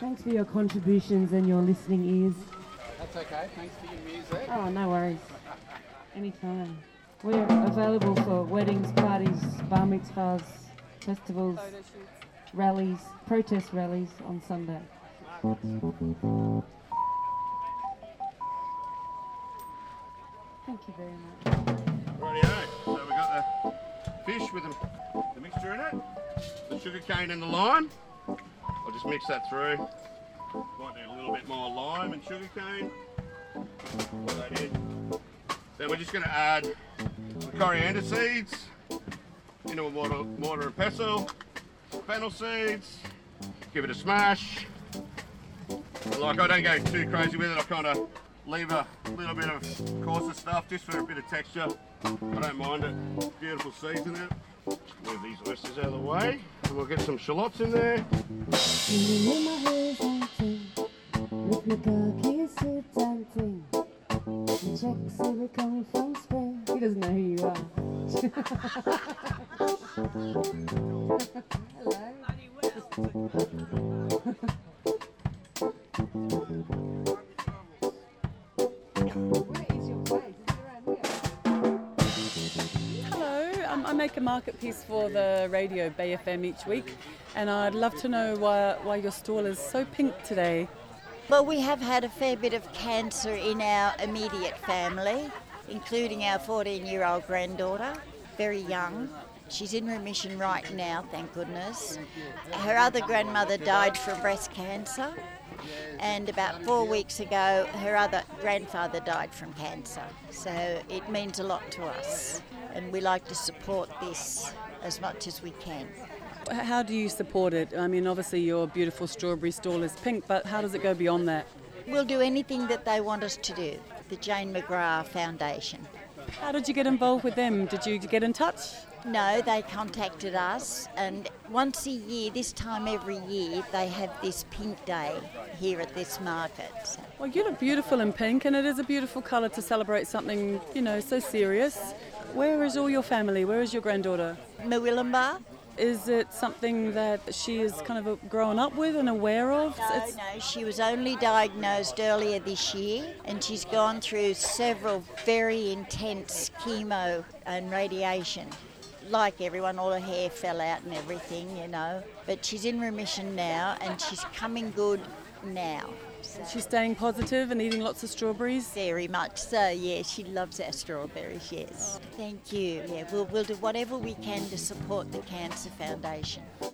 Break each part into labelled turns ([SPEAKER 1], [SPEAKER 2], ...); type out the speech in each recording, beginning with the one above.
[SPEAKER 1] Thanks for your contributions and your listening ears.
[SPEAKER 2] That's okay. Thanks for your music.
[SPEAKER 1] Oh, no worries. Anytime. We're available for weddings, parties, bar mitzvahs, festivals, rallies, protest rallies on Sunday. Thank you very much.
[SPEAKER 3] Rightio. So we've got the fish with the, the mixture in it, the sugar cane and the lime. Just mix that through. Might need a little bit more lime and sugar cane. Put that in. Then we're just going to add the coriander seeds into a mortar, mortar and pestle, fennel seeds, give it a smash. Like I don't go too crazy with it, I kind of leave a little bit of coarser stuff just for a bit of texture. I don't mind it. Beautiful seeds in. Move these oysters out of the way. And we'll get some shallots in there.
[SPEAKER 1] He doesn't know who you are.
[SPEAKER 4] Hello, um, I make a market piece for the radio Bay FM each week, and I'd love to know why, why your stall is so pink today.
[SPEAKER 5] Well, we have had a fair bit of cancer in our immediate family, including our 14 year old granddaughter, very young. She's in remission right now, thank goodness. Her other grandmother died from breast cancer, and about four weeks ago, her other grandfather died from cancer. So it means a lot to us, and we like to support this as much as we can.
[SPEAKER 4] How do you support it? I mean, obviously your beautiful strawberry stall is pink, but how does it go beyond that?
[SPEAKER 5] We'll do anything that they want us to do. The Jane McGrath Foundation.
[SPEAKER 4] How did you get involved with them? Did you get in touch?
[SPEAKER 5] No, they contacted us, and once a year, this time every year, they have this pink day here at this market.
[SPEAKER 4] Well, you look beautiful in pink, and it is a beautiful colour to celebrate something, you know, so serious. Where is all your family? Where is your granddaughter?
[SPEAKER 5] Mawillimbar?
[SPEAKER 4] Is it something that she is kind of grown up with and aware of?
[SPEAKER 5] No, no, she was only diagnosed earlier this year, and she's gone through several very intense chemo and radiation. Like everyone, all her hair fell out and everything, you know. But she's in remission now, and she's coming good now.
[SPEAKER 4] She's staying positive and eating lots of strawberries?
[SPEAKER 5] Very much so, yeah. She loves our strawberries, yes. Thank you. Yeah, we'll, we'll do whatever we can to support the Cancer Foundation.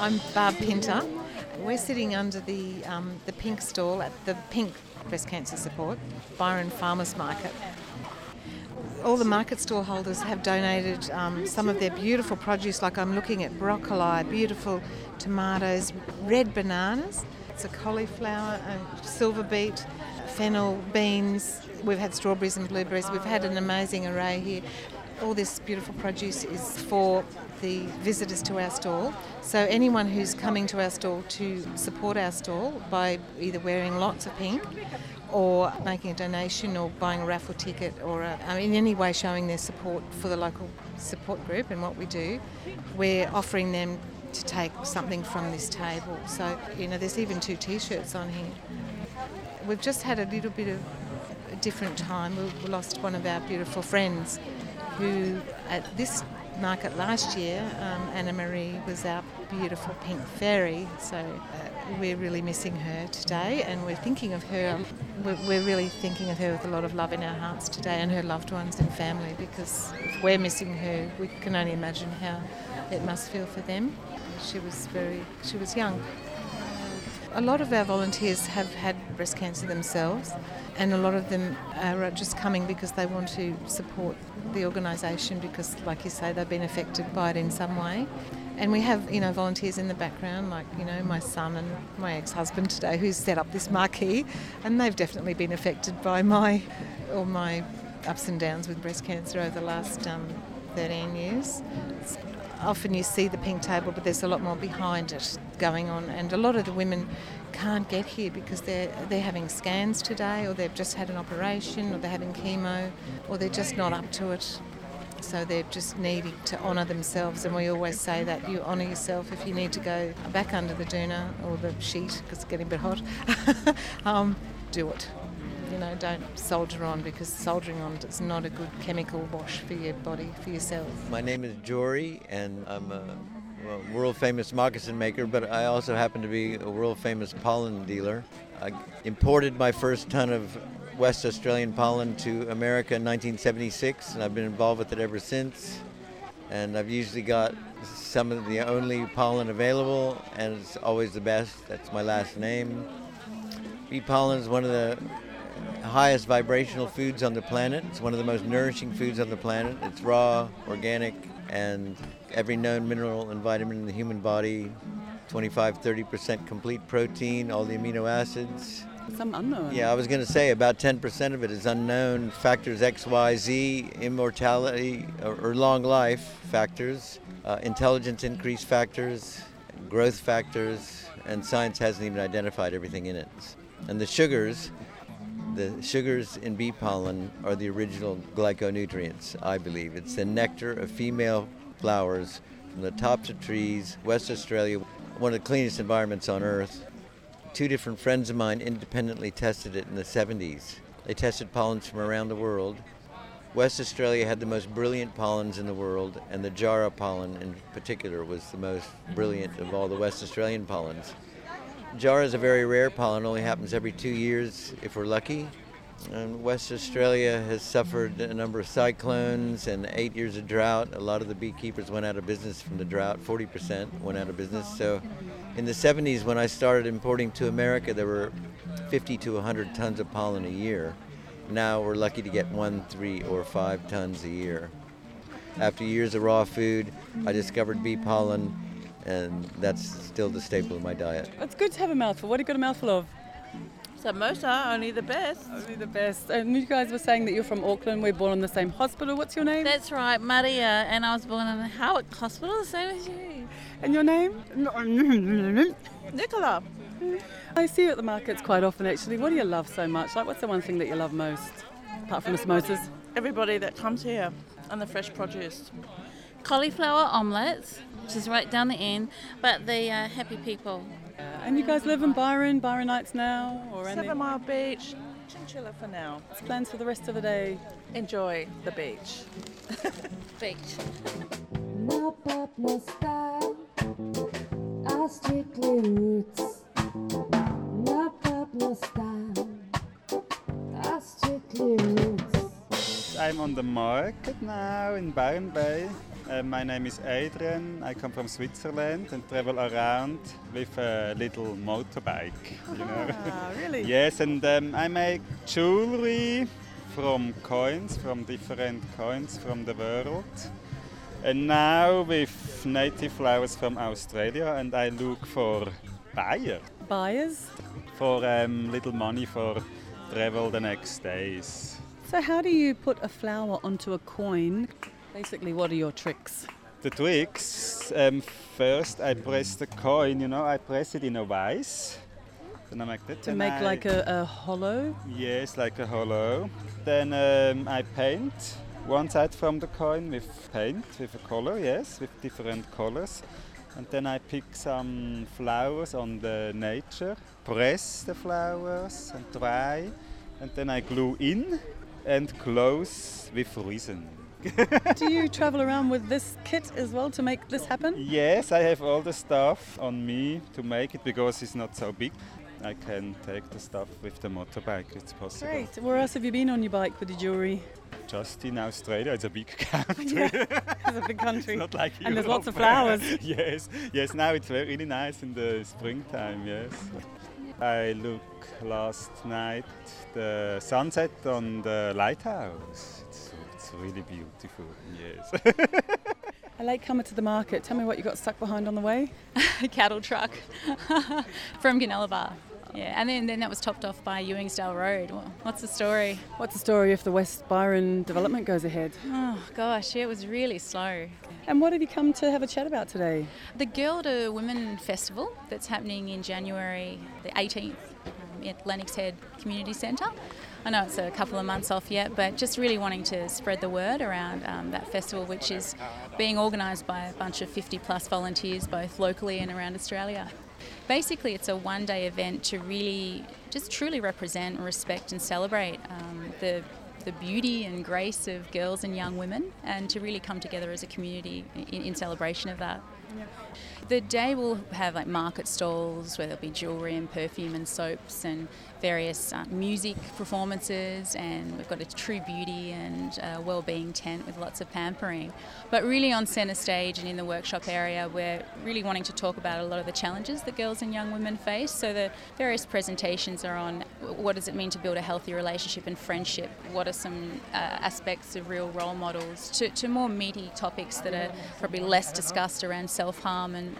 [SPEAKER 6] I'm Barb Pinter. We're sitting under the um, the pink stall at the Pink Breast Cancer Support Byron Farmers Market. All the market stall holders have donated um, some of their beautiful produce, like I'm looking at broccoli, beautiful tomatoes, red bananas. It's a cauliflower, and silver beet, fennel, beans. We've had strawberries and blueberries. We've had an amazing array here. All this beautiful produce is for the visitors to our stall. So anyone who's coming to our stall to support our stall by either wearing lots of pink or making a donation or buying a raffle ticket or a, um, in any way showing their support for the local support group and what we do, we're offering them to take something from this table. So, you know, there's even two t-shirts on here. We've just had a little bit of a different time. We lost one of our beautiful friends who at this market last year, um, Anna Marie was our beautiful pink fairy. So uh, we're really missing her today, and we're thinking of her. We're, we're really thinking of her with a lot of love in our hearts today, and her loved ones and family. Because if we're missing her, we can only imagine how it must feel for them. She was very, she was young. A lot of our volunteers have had breast cancer themselves, and a lot of them are just coming because they want to support the organisation because, like you say, they've been affected by it in some way. And we have, you know, volunteers in the background, like, you know, my son and my ex-husband today, who's set up this marquee, and they've definitely been affected by my, or my ups and downs with breast cancer over the last um, 13 years. Often you see the pink table, but there's a lot more behind it going on, and a lot of the women can't get here because they're they're having scans today, or they've just had an operation, or they're having chemo, or they're just not up to it. so they're just needing to honour themselves. And we always say that you honour yourself if you need to go back under the doona or the sheet because it's getting a bit hot. um, do it. You know, don't soldier on because soldiering on is not a good chemical wash for your body, for yourself.
[SPEAKER 7] My name is Jory, and I'm a well, world famous moccasin maker, but I also happen to be a world famous pollen dealer. I imported my first ton of West Australian pollen to America in 1976, and I've been involved with it ever since. And I've usually got some of the only pollen available, and it's always the best. That's my last name. Bee pollen is one of the highest vibrational foods on the planet. It's one of the most nourishing foods on the planet. It's raw, organic, and every known mineral and vitamin in the human body 25 30% complete protein, all the amino acids.
[SPEAKER 4] Some unknown.
[SPEAKER 7] Yeah, I was going to say about 10% of it is unknown. Factors X, Y, Z, immortality or, or long life factors, uh, intelligence increase factors, growth factors, and science hasn't even identified everything in it. And the sugars, the sugars in bee pollen are the original glyconutrients, I believe. It's the nectar of female flowers from the tops of trees, West Australia, one of the cleanest environments on earth. Two different friends of mine independently tested it in the 70s. They tested pollens from around the world. West Australia had the most brilliant pollens in the world, and the Jarrah pollen in particular was the most brilliant of all the West Australian pollens. Jarrah is a very rare pollen, only happens every two years if we're lucky. And West Australia has suffered a number of cyclones and eight years of drought. A lot of the beekeepers went out of business from the drought. 40% went out of business. So in the 70s, when I started importing to America, there were 50 to 100 tons of pollen a year. Now we're lucky to get one, three, or five tons a year. After years of raw food, I discovered bee pollen, and that's still the staple of my diet.
[SPEAKER 4] It's good to have a mouthful. What have you got a mouthful of?
[SPEAKER 8] Samosa, only the best.
[SPEAKER 4] Only the best. And you guys were saying that you're from Auckland. We're born in the same hospital. What's your name?
[SPEAKER 8] That's right, Maria, and I was born in the Howick Hospital, the same as you.
[SPEAKER 4] and your name?
[SPEAKER 8] Nicola.
[SPEAKER 4] I see you at the markets quite often actually. What do you love so much? Like, what's the one thing that you love most? Apart from the samosas?
[SPEAKER 8] Everybody that comes here and the fresh produce. Cauliflower omelettes, which is right down the end, but the uh, happy people.
[SPEAKER 4] And you guys live in Byron, Byronites now? Or any
[SPEAKER 9] Seven Mile Beach, Chinchilla for now.
[SPEAKER 4] plans for the rest of the day?
[SPEAKER 9] Enjoy the beach.
[SPEAKER 8] Beach.
[SPEAKER 1] No pop, no style. I strictly roots. No pop, no style. I strictly roots.
[SPEAKER 10] I'm on the market now in Byron Bay. Uh, my name is Adrian. I come from Switzerland and travel around with a little motorbike. You know.
[SPEAKER 4] Ah, really?
[SPEAKER 10] yes, and um, I make jewelry from coins, from different coins from the world. And now with native flowers from Australia, and I look for buyer
[SPEAKER 4] Buyers?
[SPEAKER 10] for um, little money for travel the next days.
[SPEAKER 4] So, how do you put a flower onto a coin? Basically, what are your tricks?
[SPEAKER 10] The tricks, um, first I press the coin, you know, I press it in a vise. Then I make that.
[SPEAKER 4] To make
[SPEAKER 10] I-
[SPEAKER 4] like a, a hollow?
[SPEAKER 10] Yes, like a hollow. Then um, I paint one side from the coin with paint, with a color, yes, with different colors. And then I pick some flowers on the nature, press the flowers and dry. And then I glue in and close with resin.
[SPEAKER 4] Do you travel around with this kit as well to make this happen?
[SPEAKER 10] Yes, I have all the stuff on me to make it because it's not so big. I can take the stuff with the motorbike, it's possible.
[SPEAKER 4] Great. Where else have you been on your bike with the jewellery?
[SPEAKER 10] Just in Australia, it's a big country.
[SPEAKER 4] It's a big country.
[SPEAKER 10] Not like
[SPEAKER 4] And there's lots of flowers.
[SPEAKER 10] yes, yes. Now it's really nice in the springtime. Yes. I look last night the sunset on the lighthouse. It's really beautiful. Yes.
[SPEAKER 4] A late comer to the market. Tell me what you got stuck behind on the way.
[SPEAKER 11] a cattle truck from Goonellabah. Yeah, and then, then that was topped off by Ewingsdale Road. Well, what's the story?
[SPEAKER 4] What's the story if the West Byron development goes ahead?
[SPEAKER 11] Oh gosh, yeah, it was really slow.
[SPEAKER 4] And what have you come to have a chat about today?
[SPEAKER 11] The Gilda Women Festival that's happening in January the 18th um, at Lennox Head Community Centre. I know it's a couple of months off yet, but just really wanting to spread the word around um, that festival, which is being organised by a bunch of 50 plus volunteers, both locally and around Australia. Basically, it's a one day event to really just truly represent, and respect, and celebrate um, the the beauty and grace of girls and young women, and to really come together as a community in, in celebration of that. The day will have like market stalls where there'll be jewellery and perfume and soaps and various uh, music performances, and we've got a true beauty and uh, well-being tent with lots of pampering. But really, on centre stage and in the workshop area, we're really wanting to talk about a lot of the challenges that girls and young women face. So the various presentations are on what does it mean to build a healthy relationship and friendship. What are some uh, aspects of real role models to, to more meaty topics that are probably less discussed around self-harm and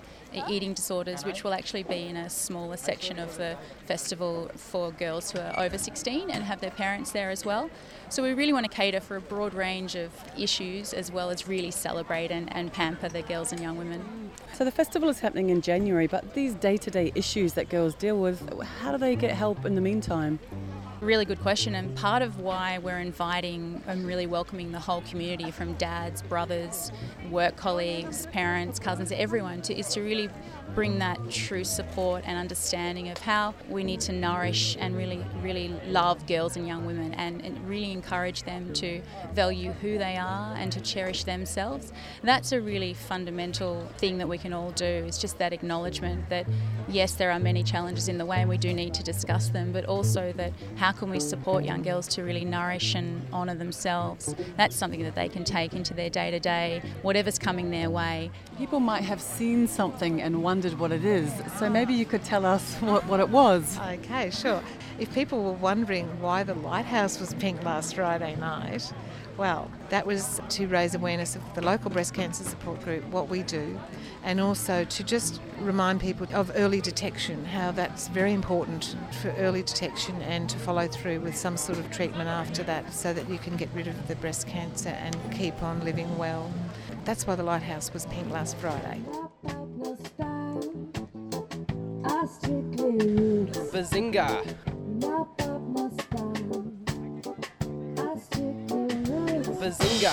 [SPEAKER 11] eating disorders, which will actually be in a smaller section of the festival for girls who are over 16 and have their parents there as well. So we really want to cater for a broad range of issues as well as really celebrate and, and pamper the girls and young women.
[SPEAKER 4] So the festival is happening in January, but these day to day issues that girls deal with, how do they get help in the meantime?
[SPEAKER 11] Really good question, and part of why we're inviting and really welcoming the whole community from dads, brothers, work colleagues, parents, cousins, everyone to, is to really bring that true support and understanding of how we need to nourish and really, really love girls and young women and, and really encourage them to value who they are and to cherish themselves. That's a really fundamental thing that we can all do, is just that acknowledgement that yes, there are many challenges in the way and we do need to discuss them, but also that how can we support young girls to really nourish and honour themselves? That's something that they can take into their day to day, whatever's coming their way.
[SPEAKER 4] People might have seen something and wondered what it is, so maybe you could tell us what, what it was.
[SPEAKER 6] Okay, sure. If people were wondering why the lighthouse was pink last Friday night, well, that was to raise awareness of the local breast cancer support group, what we do, and also to just remind people of early detection, how that's very important for early detection and to follow through with some sort of treatment after that so that you can get rid of the breast cancer and keep on living well. That's why the lighthouse was pink last Friday.
[SPEAKER 12] Bazinga! Bazinga!